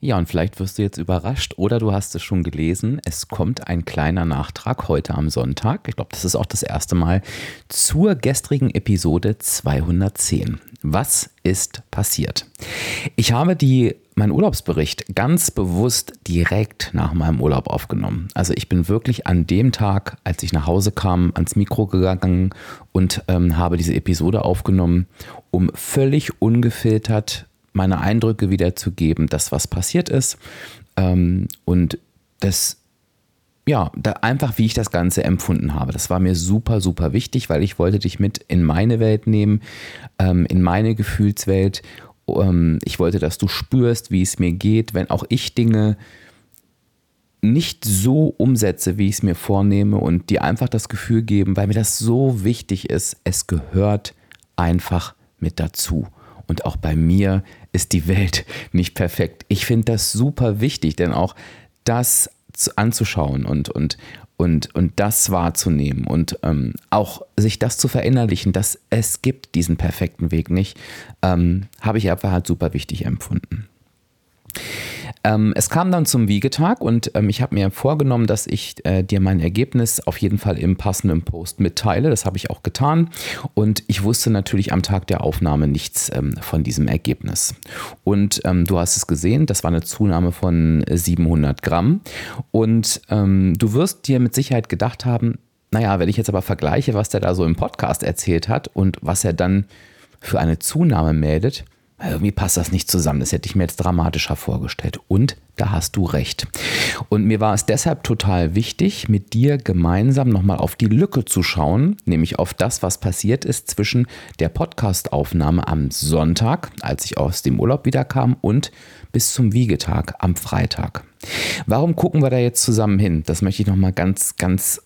Ja, und vielleicht wirst du jetzt überrascht oder du hast es schon gelesen. Es kommt ein kleiner Nachtrag heute am Sonntag. Ich glaube, das ist auch das erste Mal zur gestrigen Episode 210. Was ist passiert? Ich habe die, meinen Urlaubsbericht ganz bewusst direkt nach meinem Urlaub aufgenommen. Also ich bin wirklich an dem Tag, als ich nach Hause kam, ans Mikro gegangen und ähm, habe diese Episode aufgenommen, um völlig ungefiltert meine Eindrücke wiederzugeben, das, was passiert ist. Ähm, und das, ja, da einfach, wie ich das Ganze empfunden habe. Das war mir super, super wichtig, weil ich wollte dich mit in meine Welt nehmen, ähm, in meine Gefühlswelt. Ähm, ich wollte, dass du spürst, wie es mir geht, wenn auch ich Dinge nicht so umsetze, wie ich es mir vornehme und dir einfach das Gefühl geben, weil mir das so wichtig ist, es gehört einfach mit dazu. Und auch bei mir ist die Welt nicht perfekt. Ich finde das super wichtig, denn auch das anzuschauen und, und, und, und das wahrzunehmen und ähm, auch sich das zu verinnerlichen, dass es gibt diesen perfekten Weg nicht, ähm, habe ich einfach halt super wichtig empfunden. Ähm, es kam dann zum Wiegetag und ähm, ich habe mir vorgenommen, dass ich äh, dir mein Ergebnis auf jeden Fall im passenden Post mitteile. Das habe ich auch getan und ich wusste natürlich am Tag der Aufnahme nichts ähm, von diesem Ergebnis. Und ähm, du hast es gesehen, das war eine Zunahme von 700 Gramm und ähm, du wirst dir mit Sicherheit gedacht haben, naja, wenn ich jetzt aber vergleiche, was der da so im Podcast erzählt hat und was er dann für eine Zunahme meldet, irgendwie passt das nicht zusammen. Das hätte ich mir jetzt dramatischer vorgestellt. Und da hast du recht. Und mir war es deshalb total wichtig, mit dir gemeinsam nochmal auf die Lücke zu schauen, nämlich auf das, was passiert ist zwischen der Podcastaufnahme am Sonntag, als ich aus dem Urlaub wiederkam, und bis zum Wiegetag am Freitag. Warum gucken wir da jetzt zusammen hin? Das möchte ich nochmal ganz, ganz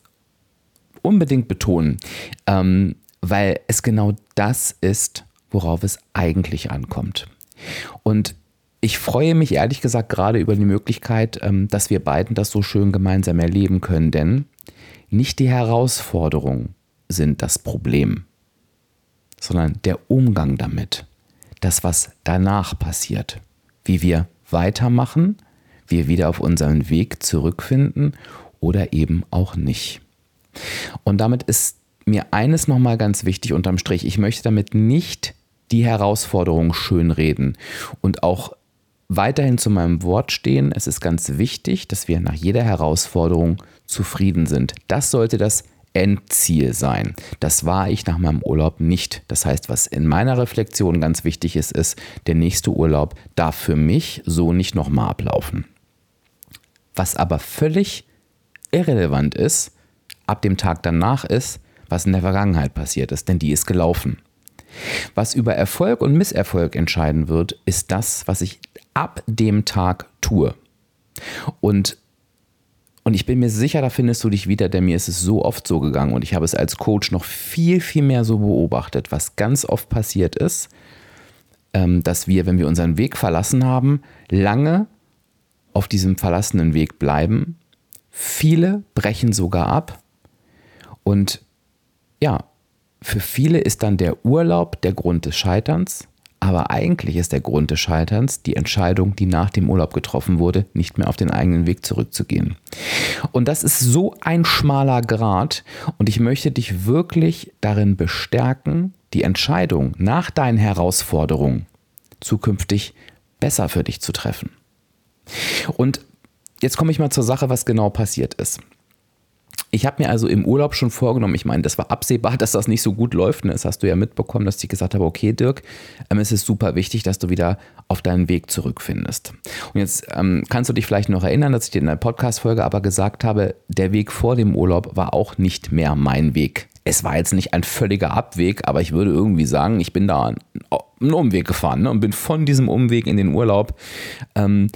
unbedingt betonen, ähm, weil es genau das ist, worauf es eigentlich ankommt. Und ich freue mich ehrlich gesagt gerade über die Möglichkeit, ähm, dass wir beiden das so schön gemeinsam erleben können, denn nicht die Herausforderungen sind das Problem, sondern der Umgang damit, das, was danach passiert, wie wir weitermachen, wir wieder auf unseren Weg zurückfinden oder eben auch nicht. Und damit ist mir eines nochmal ganz wichtig unterm Strich. Ich möchte damit nicht die Herausforderung schönreden und auch weiterhin zu meinem Wort stehen. Es ist ganz wichtig, dass wir nach jeder Herausforderung zufrieden sind. Das sollte das Endziel sein. Das war ich nach meinem Urlaub nicht. Das heißt, was in meiner Reflexion ganz wichtig ist, ist, der nächste Urlaub darf für mich so nicht nochmal ablaufen. Was aber völlig irrelevant ist, ab dem Tag danach ist, was in der Vergangenheit passiert ist, denn die ist gelaufen. Was über Erfolg und Misserfolg entscheiden wird, ist das, was ich ab dem Tag tue. Und, und ich bin mir sicher, da findest du dich wieder, denn mir ist es so oft so gegangen und ich habe es als Coach noch viel, viel mehr so beobachtet, was ganz oft passiert ist, ähm, dass wir, wenn wir unseren Weg verlassen haben, lange auf diesem verlassenen Weg bleiben. Viele brechen sogar ab und ja, für viele ist dann der Urlaub der Grund des Scheiterns, aber eigentlich ist der Grund des Scheiterns die Entscheidung, die nach dem Urlaub getroffen wurde, nicht mehr auf den eigenen Weg zurückzugehen. Und das ist so ein schmaler Grad und ich möchte dich wirklich darin bestärken, die Entscheidung nach deinen Herausforderungen zukünftig besser für dich zu treffen. Und jetzt komme ich mal zur Sache, was genau passiert ist. Ich habe mir also im Urlaub schon vorgenommen, ich meine, das war absehbar, dass das nicht so gut läuft. Ne? Das hast du ja mitbekommen, dass ich gesagt habe, okay, Dirk, ähm, es ist super wichtig, dass du wieder auf deinen Weg zurückfindest. Und jetzt ähm, kannst du dich vielleicht noch erinnern, dass ich dir in der Podcast-Folge aber gesagt habe, der Weg vor dem Urlaub war auch nicht mehr mein Weg. Es war jetzt nicht ein völliger Abweg, aber ich würde irgendwie sagen, ich bin da einen Umweg gefahren ne? und bin von diesem Umweg in den Urlaub. Ähm,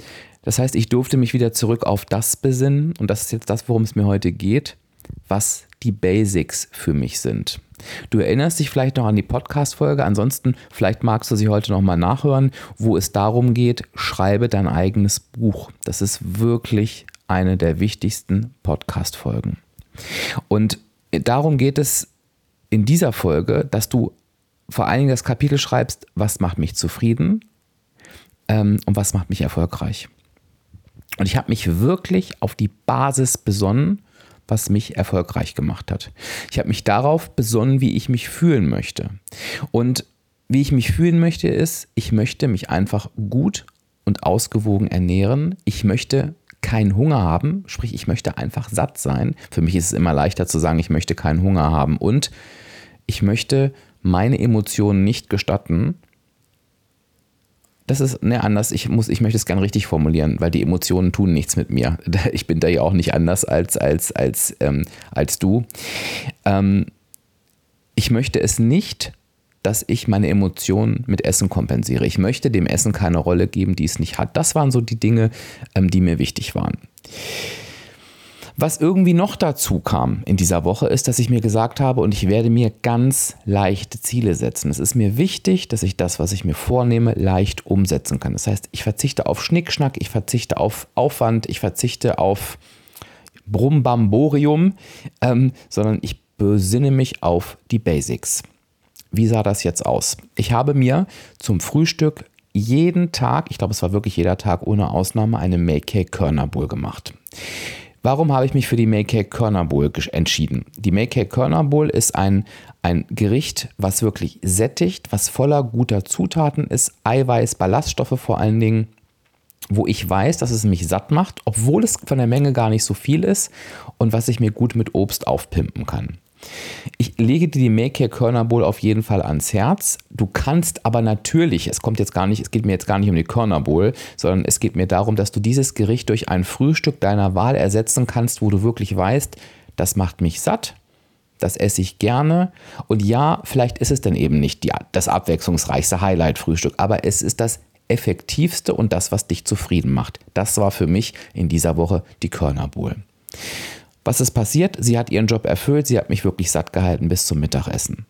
das heißt, ich durfte mich wieder zurück auf das besinnen und das ist jetzt das, worum es mir heute geht was die Basics für mich sind. Du erinnerst dich vielleicht noch an die Podcast-Folge, ansonsten vielleicht magst du sie heute nochmal nachhören, wo es darum geht, schreibe dein eigenes Buch. Das ist wirklich eine der wichtigsten Podcast-Folgen. Und darum geht es in dieser Folge, dass du vor allen Dingen das Kapitel schreibst, was macht mich zufrieden ähm, und was macht mich erfolgreich. Und ich habe mich wirklich auf die Basis besonnen, was mich erfolgreich gemacht hat. Ich habe mich darauf besonnen, wie ich mich fühlen möchte. Und wie ich mich fühlen möchte, ist, ich möchte mich einfach gut und ausgewogen ernähren. Ich möchte keinen Hunger haben, sprich, ich möchte einfach satt sein. Für mich ist es immer leichter zu sagen, ich möchte keinen Hunger haben. Und ich möchte meine Emotionen nicht gestatten. Das ist ne, anders. Ich, muss, ich möchte es gerne richtig formulieren, weil die Emotionen tun nichts mit mir. Ich bin da ja auch nicht anders als, als, als, ähm, als du. Ähm, ich möchte es nicht dass ich meine Emotionen mit Essen kompensiere. Ich möchte dem Essen keine Rolle geben, die es nicht hat. Das waren so die Dinge, ähm, die mir wichtig waren. Was irgendwie noch dazu kam in dieser Woche ist, dass ich mir gesagt habe, und ich werde mir ganz leichte Ziele setzen. Es ist mir wichtig, dass ich das, was ich mir vornehme, leicht umsetzen kann. Das heißt, ich verzichte auf Schnickschnack, ich verzichte auf Aufwand, ich verzichte auf Brumbamborium, ähm, sondern ich besinne mich auf die Basics. Wie sah das jetzt aus? Ich habe mir zum Frühstück jeden Tag, ich glaube es war wirklich jeder Tag ohne Ausnahme, eine Make-Cake Körner Bowl gemacht. Warum habe ich mich für die Make-Cake Körner Bowl entschieden? Die Make-Cake Körner Bowl ist ein, ein Gericht, was wirklich sättigt, was voller guter Zutaten ist, Eiweiß, Ballaststoffe vor allen Dingen, wo ich weiß, dass es mich satt macht, obwohl es von der Menge gar nicht so viel ist und was ich mir gut mit Obst aufpimpen kann. Ich lege dir die Maycare Körner Bowl auf jeden Fall ans Herz. Du kannst aber natürlich, es kommt jetzt gar nicht, es geht mir jetzt gar nicht um die Körner Bowl, sondern es geht mir darum, dass du dieses Gericht durch ein Frühstück deiner Wahl ersetzen kannst, wo du wirklich weißt, das macht mich satt, das esse ich gerne. Und ja, vielleicht ist es dann eben nicht die, das abwechslungsreichste Highlight-Frühstück, aber es ist das effektivste und das, was dich zufrieden macht. Das war für mich in dieser Woche die Körner Bowl. Was ist passiert? Sie hat ihren Job erfüllt, sie hat mich wirklich satt gehalten bis zum Mittagessen.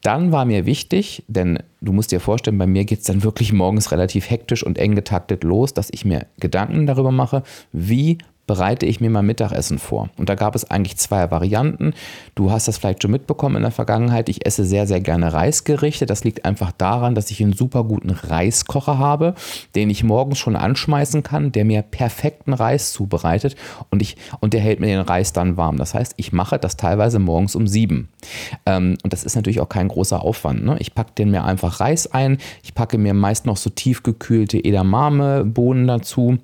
Dann war mir wichtig, denn du musst dir vorstellen, bei mir geht es dann wirklich morgens relativ hektisch und eng getaktet los, dass ich mir Gedanken darüber mache, wie bereite ich mir mein Mittagessen vor. Und da gab es eigentlich zwei Varianten. Du hast das vielleicht schon mitbekommen in der Vergangenheit. Ich esse sehr, sehr gerne Reisgerichte. Das liegt einfach daran, dass ich einen super guten Reiskocher habe, den ich morgens schon anschmeißen kann, der mir perfekten Reis zubereitet und, ich, und der hält mir den Reis dann warm. Das heißt, ich mache das teilweise morgens um sieben. Ähm, und das ist natürlich auch kein großer Aufwand. Ne? Ich packe den mir einfach Reis ein. Ich packe mir meist noch so tiefgekühlte Edamame-Bohnen dazu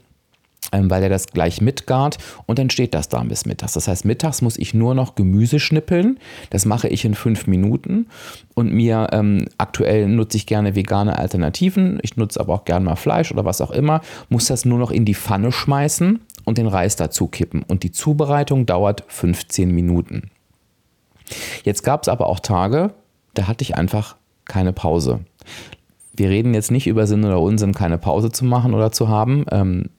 weil er das gleich mitgart und dann steht das da bis mittags. Das heißt, mittags muss ich nur noch Gemüse schnippeln. Das mache ich in fünf Minuten und mir ähm, aktuell nutze ich gerne vegane Alternativen. Ich nutze aber auch gerne mal Fleisch oder was auch immer. Muss das nur noch in die Pfanne schmeißen und den Reis dazu kippen. Und die Zubereitung dauert 15 Minuten. Jetzt gab es aber auch Tage, da hatte ich einfach keine Pause. Wir reden jetzt nicht über Sinn oder Unsinn, keine Pause zu machen oder zu haben. Ähm,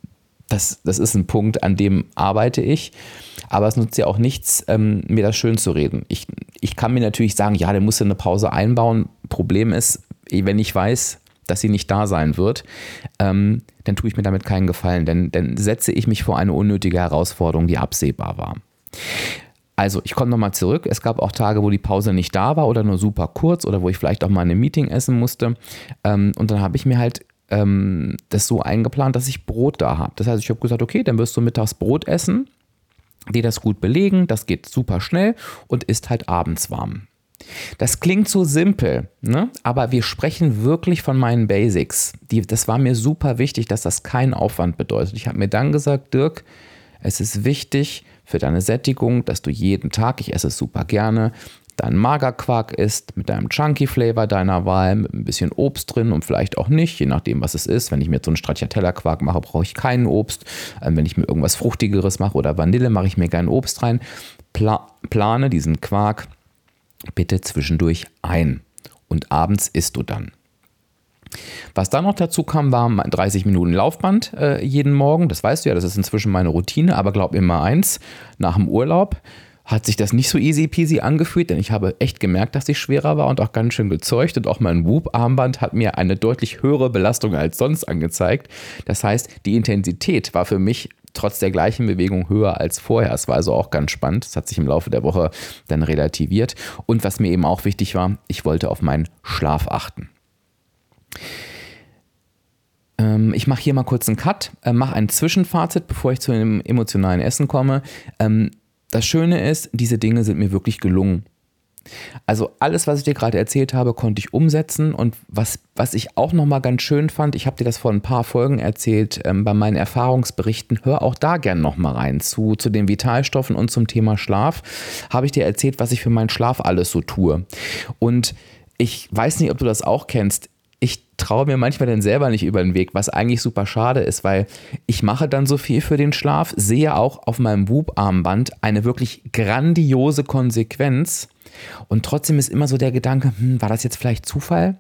das, das ist ein Punkt, an dem arbeite ich. Aber es nutzt ja auch nichts, ähm, mir das schön zu reden. Ich, ich kann mir natürlich sagen, ja, der muss eine Pause einbauen. Problem ist, wenn ich weiß, dass sie nicht da sein wird, ähm, dann tue ich mir damit keinen Gefallen. Denn dann setze ich mich vor eine unnötige Herausforderung, die absehbar war. Also, ich komme nochmal zurück. Es gab auch Tage, wo die Pause nicht da war oder nur super kurz oder wo ich vielleicht auch mal in einem Meeting essen musste. Ähm, und dann habe ich mir halt ähm, das so eingeplant, dass ich Brot da habe. Das heißt, ich habe gesagt, okay, dann wirst du mittags Brot essen, dir das gut belegen, das geht super schnell und ist halt abends warm. Das klingt so simpel, ne? aber wir sprechen wirklich von meinen Basics. Die, das war mir super wichtig, dass das keinen Aufwand bedeutet. Ich habe mir dann gesagt, Dirk, es ist wichtig für deine Sättigung, dass du jeden Tag, ich esse es super gerne, deinen Magerquark isst, mit deinem Chunky Flavor deiner Wahl, mit ein bisschen Obst drin und vielleicht auch nicht, je nachdem, was es ist. Wenn ich mir jetzt so einen Stracciatella-Quark mache, brauche ich keinen Obst. Ähm, wenn ich mir irgendwas Fruchtigeres mache oder Vanille, mache ich mir gerne Obst rein. Pla plane diesen Quark bitte zwischendurch ein und abends isst du dann. Was dann noch dazu kam, war 30 Minuten Laufband äh, jeden Morgen. Das weißt du ja, das ist inzwischen meine Routine, aber glaub mir mal eins, nach dem Urlaub hat sich das nicht so easy peasy angefühlt, denn ich habe echt gemerkt, dass ich schwerer war und auch ganz schön gezeugt und auch mein Whoop-Armband hat mir eine deutlich höhere Belastung als sonst angezeigt. Das heißt, die Intensität war für mich trotz der gleichen Bewegung höher als vorher. Es war also auch ganz spannend. Es hat sich im Laufe der Woche dann relativiert. Und was mir eben auch wichtig war, ich wollte auf meinen Schlaf achten. Ähm, ich mache hier mal kurz einen Cut, äh, mache ein Zwischenfazit, bevor ich zu dem emotionalen Essen komme. Das Schöne ist, diese Dinge sind mir wirklich gelungen. Also alles, was ich dir gerade erzählt habe, konnte ich umsetzen und was, was ich auch nochmal ganz schön fand, ich habe dir das vor ein paar Folgen erzählt, ähm, bei meinen Erfahrungsberichten, hör auch da gern nochmal rein zu, zu den Vitalstoffen und zum Thema Schlaf, habe ich dir erzählt, was ich für meinen Schlaf alles so tue. Und ich weiß nicht, ob du das auch kennst, ich traue mir manchmal dann selber nicht über den Weg, was eigentlich super schade ist, weil ich mache dann so viel für den Schlaf, sehe auch auf meinem Whoop-Armband eine wirklich grandiose Konsequenz und trotzdem ist immer so der Gedanke, hm, war das jetzt vielleicht Zufall?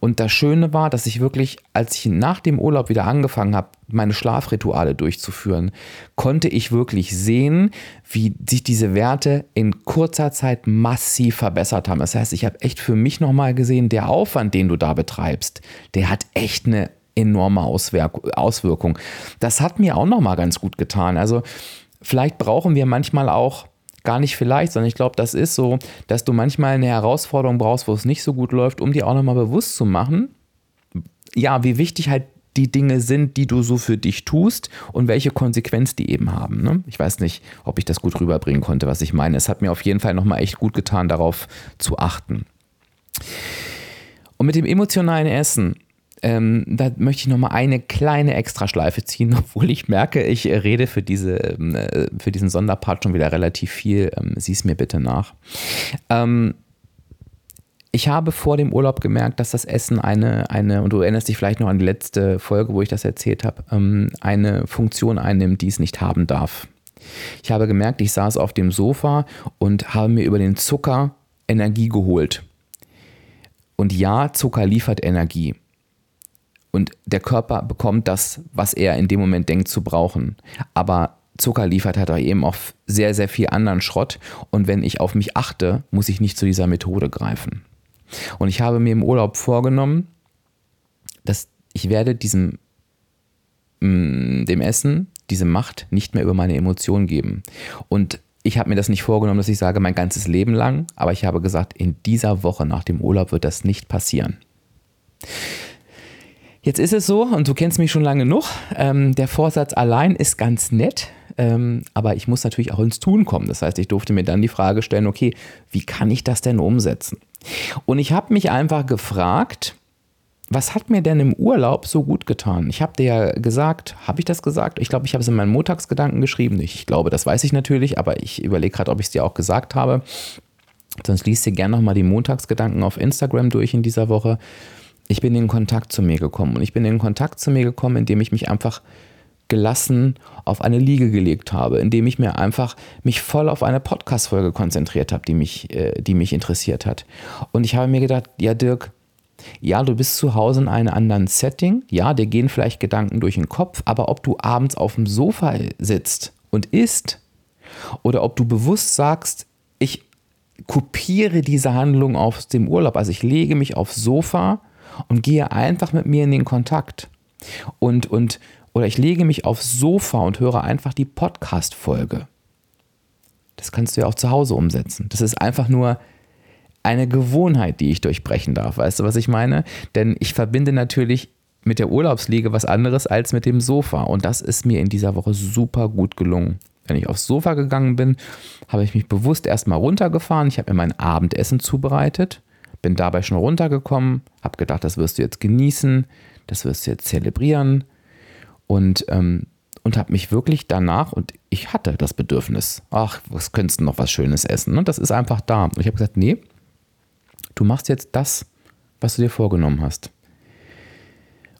Und das Schöne war, dass ich wirklich, als ich nach dem Urlaub wieder angefangen habe, meine Schlafrituale durchzuführen, konnte ich wirklich sehen, wie sich diese Werte in kurzer Zeit massiv verbessert haben. Das heißt, ich habe echt für mich nochmal gesehen, der Aufwand, den du da betreibst, der hat echt eine enorme Auswirkung. Das hat mir auch nochmal ganz gut getan. Also vielleicht brauchen wir manchmal auch gar nicht vielleicht, sondern ich glaube, das ist so, dass du manchmal eine Herausforderung brauchst, wo es nicht so gut läuft, um dir auch nochmal bewusst zu machen, ja, wie wichtig halt die Dinge sind, die du so für dich tust und welche Konsequenz die eben haben. Ne? Ich weiß nicht, ob ich das gut rüberbringen konnte, was ich meine. Es hat mir auf jeden Fall nochmal echt gut getan, darauf zu achten. Und mit dem emotionalen Essen ähm, da möchte ich nochmal eine kleine Extraschleife ziehen, obwohl ich merke, ich rede für, diese, ähm, äh, für diesen Sonderpart schon wieder relativ viel. Ähm, Sieh es mir bitte nach. Ähm, ich habe vor dem Urlaub gemerkt, dass das Essen eine, eine, und du erinnerst dich vielleicht noch an die letzte Folge, wo ich das erzählt habe, ähm, eine Funktion einnimmt, die es nicht haben darf. Ich habe gemerkt, ich saß auf dem Sofa und habe mir über den Zucker Energie geholt. Und ja, Zucker liefert Energie. Und der Körper bekommt das, was er in dem Moment denkt zu brauchen. Aber Zucker liefert halt auch eben auch sehr, sehr viel anderen Schrott. Und wenn ich auf mich achte, muss ich nicht zu dieser Methode greifen. Und ich habe mir im Urlaub vorgenommen, dass ich werde diesem, mm, dem Essen diese Macht nicht mehr über meine Emotionen geben. Und ich habe mir das nicht vorgenommen, dass ich sage, mein ganzes Leben lang, aber ich habe gesagt, in dieser Woche nach dem Urlaub wird das nicht passieren. Jetzt ist es so, und du kennst mich schon lange genug, ähm, der Vorsatz allein ist ganz nett, ähm, aber ich muss natürlich auch ins Tun kommen. Das heißt, ich durfte mir dann die Frage stellen, okay, wie kann ich das denn umsetzen? Und ich habe mich einfach gefragt, was hat mir denn im Urlaub so gut getan? Ich habe dir ja gesagt, habe ich das gesagt? Ich glaube, ich habe es in meinen Montagsgedanken geschrieben. Ich glaube, das weiß ich natürlich, aber ich überlege gerade, ob ich es dir auch gesagt habe. Sonst liest dir gerne nochmal die Montagsgedanken auf Instagram durch in dieser Woche ich bin in Kontakt zu mir gekommen. Und ich bin in Kontakt zu mir gekommen, indem ich mich einfach gelassen auf eine Liege gelegt habe, indem ich mir einfach mich voll auf eine Podcast-Folge konzentriert habe, die mich, äh, die mich interessiert hat. Und ich habe mir gedacht, ja, Dirk, ja, du bist zu Hause in einem anderen Setting, ja, dir gehen vielleicht Gedanken durch den Kopf, aber ob du abends auf dem Sofa sitzt und isst oder ob du bewusst sagst, ich kopiere diese Handlung aus dem Urlaub, also ich lege mich aufs Sofa und gehe einfach mit mir in den Kontakt. Und, und, oder ich lege mich aufs Sofa und höre einfach die Podcast-Folge. Das kannst du ja auch zu Hause umsetzen. Das ist einfach nur eine Gewohnheit, die ich durchbrechen darf. Weißt du, was ich meine? Denn ich verbinde natürlich mit der Urlaubsliege was anderes als mit dem Sofa. Und das ist mir in dieser Woche super gut gelungen. Wenn ich aufs Sofa gegangen bin, habe ich mich bewusst erstmal runtergefahren. Ich habe mir mein Abendessen zubereitet bin dabei schon runtergekommen, habe gedacht, das wirst du jetzt genießen, das wirst du jetzt zelebrieren und, ähm, und habe mich wirklich danach, und ich hatte das Bedürfnis, ach, was könntest du noch was Schönes essen? Und das ist einfach da. Und ich habe gesagt, nee, du machst jetzt das, was du dir vorgenommen hast.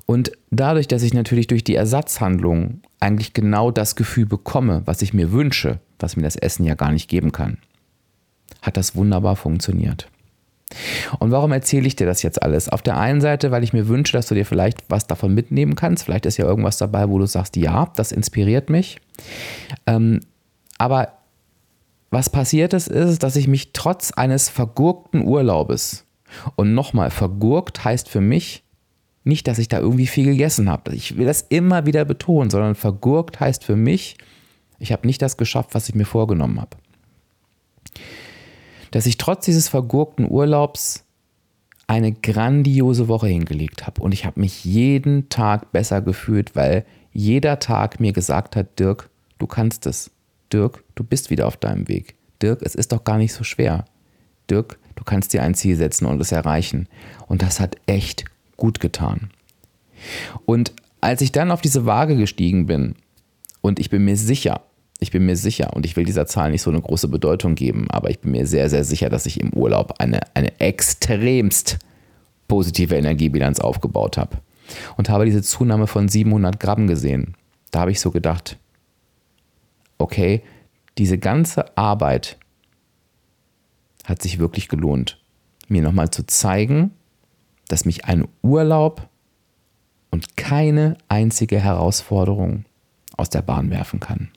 Und dadurch, dass ich natürlich durch die Ersatzhandlung eigentlich genau das Gefühl bekomme, was ich mir wünsche, was mir das Essen ja gar nicht geben kann, hat das wunderbar funktioniert. Und warum erzähle ich dir das jetzt alles? Auf der einen Seite, weil ich mir wünsche, dass du dir vielleicht was davon mitnehmen kannst. Vielleicht ist ja irgendwas dabei, wo du sagst, ja, das inspiriert mich. Ähm, aber was passiert ist, ist, dass ich mich trotz eines vergurkten Urlaubes, und nochmal, vergurkt heißt für mich nicht, dass ich da irgendwie viel gegessen habe. Ich will das immer wieder betonen, sondern vergurkt heißt für mich, ich habe nicht das geschafft, was ich mir vorgenommen habe dass ich trotz dieses vergurkten Urlaubs eine grandiose Woche hingelegt habe und ich habe mich jeden Tag besser gefühlt, weil jeder Tag mir gesagt hat, Dirk, du kannst es. Dirk, du bist wieder auf deinem Weg. Dirk, es ist doch gar nicht so schwer. Dirk, du kannst dir ein Ziel setzen und es erreichen. Und das hat echt gut getan. Und als ich dann auf diese Waage gestiegen bin, und ich bin mir sicher, ich bin mir sicher, und ich will dieser Zahl nicht so eine große Bedeutung geben, aber ich bin mir sehr, sehr sicher, dass ich im Urlaub eine, eine extremst positive Energiebilanz aufgebaut habe. Und habe diese Zunahme von 700 Gramm gesehen. Da habe ich so gedacht, okay, diese ganze Arbeit hat sich wirklich gelohnt, mir nochmal zu zeigen, dass mich ein Urlaub und keine einzige Herausforderung aus der Bahn werfen kann.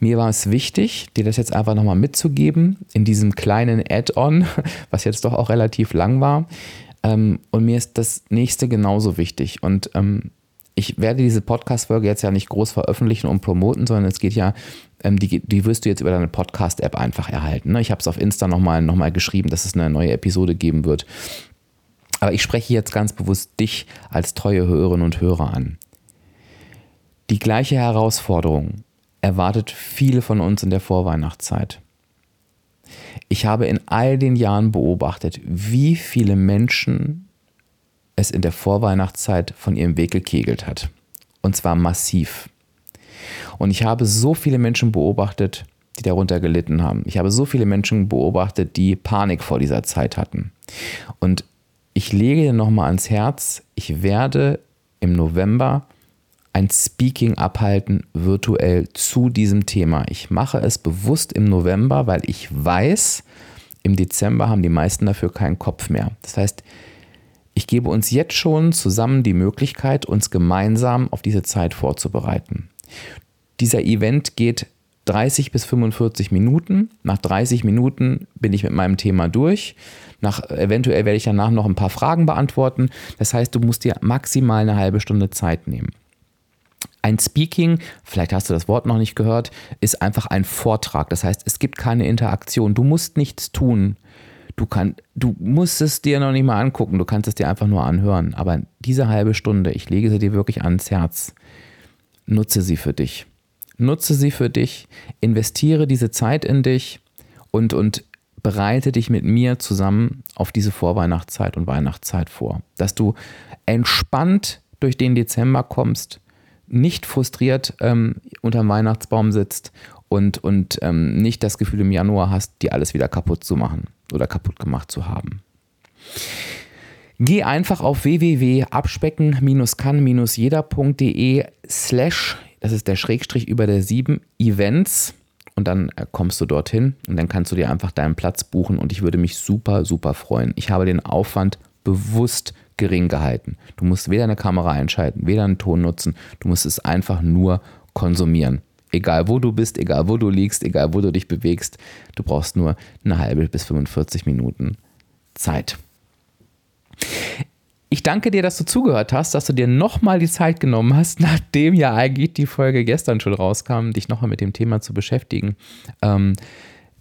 Mir war es wichtig, dir das jetzt einfach nochmal mitzugeben in diesem kleinen Add-on, was jetzt doch auch relativ lang war. Ähm, und mir ist das nächste genauso wichtig. Und ähm, ich werde diese Podcast-Folge jetzt ja nicht groß veröffentlichen und promoten, sondern es geht ja, ähm, die, die wirst du jetzt über deine Podcast-App einfach erhalten. Ne? Ich habe es auf Insta nochmal noch mal geschrieben, dass es eine neue Episode geben wird. Aber ich spreche jetzt ganz bewusst dich als treue Hörerinnen und Hörer an. Die gleiche Herausforderung erwartet viele von uns in der Vorweihnachtszeit. Ich habe in all den Jahren beobachtet, wie viele Menschen es in der Vorweihnachtszeit von ihrem Weg gekegelt hat. Und zwar massiv. Und ich habe so viele Menschen beobachtet, die darunter gelitten haben. Ich habe so viele Menschen beobachtet, die Panik vor dieser Zeit hatten. Und ich lege dir nochmal ans Herz, ich werde im November ein Speaking abhalten virtuell zu diesem Thema. Ich mache es bewusst im November, weil ich weiß, im Dezember haben die meisten dafür keinen Kopf mehr. Das heißt, ich gebe uns jetzt schon zusammen die Möglichkeit, uns gemeinsam auf diese Zeit vorzubereiten. Dieser Event geht 30 bis 45 Minuten. Nach 30 Minuten bin ich mit meinem Thema durch. Nach, eventuell werde ich danach noch ein paar Fragen beantworten. Das heißt, du musst dir maximal eine halbe Stunde Zeit nehmen. Ein Speaking, vielleicht hast du das Wort noch nicht gehört, ist einfach ein Vortrag. Das heißt, es gibt keine Interaktion. Du musst nichts tun. Du, kann, du musst es dir noch nicht mal angucken, du kannst es dir einfach nur anhören. Aber diese halbe Stunde, ich lege sie dir wirklich ans Herz, nutze sie für dich. Nutze sie für dich, investiere diese Zeit in dich und, und bereite dich mit mir zusammen auf diese Vorweihnachtszeit und Weihnachtszeit vor. Dass du entspannt durch den Dezember kommst, nicht frustriert ähm, unterm Weihnachtsbaum sitzt und, und ähm, nicht das Gefühl im Januar hast, dir alles wieder kaputt zu machen oder kaputt gemacht zu haben. Geh einfach auf www.abspecken-kann-jeder.de slash, das ist der Schrägstrich über der 7, Events und dann äh, kommst du dorthin und dann kannst du dir einfach deinen Platz buchen und ich würde mich super, super freuen. Ich habe den Aufwand bewusst gering gehalten. Du musst weder eine Kamera einschalten, weder einen Ton nutzen, du musst es einfach nur konsumieren. Egal wo du bist, egal wo du liegst, egal wo du dich bewegst, du brauchst nur eine halbe bis 45 Minuten Zeit. Ich danke dir, dass du zugehört hast, dass du dir nochmal die Zeit genommen hast, nachdem ja eigentlich die Folge gestern schon rauskam, dich nochmal mit dem Thema zu beschäftigen. Ähm,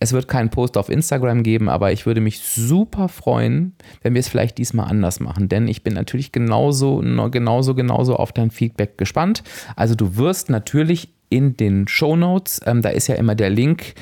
es wird keinen Post auf Instagram geben, aber ich würde mich super freuen, wenn wir es vielleicht diesmal anders machen, denn ich bin natürlich genauso, genauso, genauso auf dein Feedback gespannt. Also du wirst natürlich in den Show Notes, ähm, da ist ja immer der Link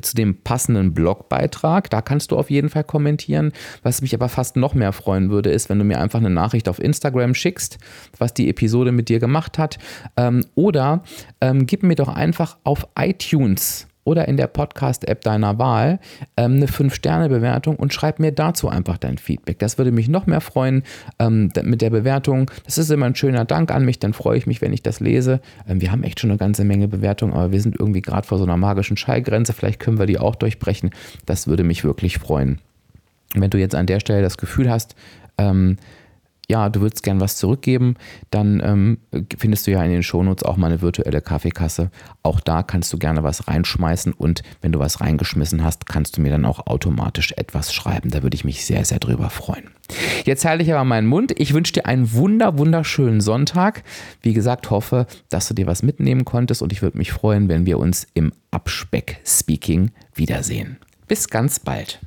zu dem passenden Blogbeitrag. Da kannst du auf jeden Fall kommentieren. Was mich aber fast noch mehr freuen würde, ist, wenn du mir einfach eine Nachricht auf Instagram schickst, was die Episode mit dir gemacht hat. Ähm, oder ähm, gib mir doch einfach auf iTunes oder in der Podcast-App deiner Wahl ähm, eine 5-Sterne-Bewertung und schreib mir dazu einfach dein Feedback. Das würde mich noch mehr freuen ähm, mit der Bewertung. Das ist immer ein schöner Dank an mich, dann freue ich mich, wenn ich das lese. Ähm, wir haben echt schon eine ganze Menge Bewertungen, aber wir sind irgendwie gerade vor so einer magischen Schallgrenze. Vielleicht können wir die auch durchbrechen. Das würde mich wirklich freuen. Wenn du jetzt an der Stelle das Gefühl hast, ähm, ja, du würdest gern was zurückgeben, dann ähm, findest du ja in den Shownotes auch mal eine virtuelle Kaffeekasse. Auch da kannst du gerne was reinschmeißen und wenn du was reingeschmissen hast, kannst du mir dann auch automatisch etwas schreiben. Da würde ich mich sehr, sehr drüber freuen. Jetzt halte ich aber meinen Mund. Ich wünsche dir einen wunder, wunderschönen Sonntag. Wie gesagt, hoffe, dass du dir was mitnehmen konntest und ich würde mich freuen, wenn wir uns im Abspeck-Speaking wiedersehen. Bis ganz bald.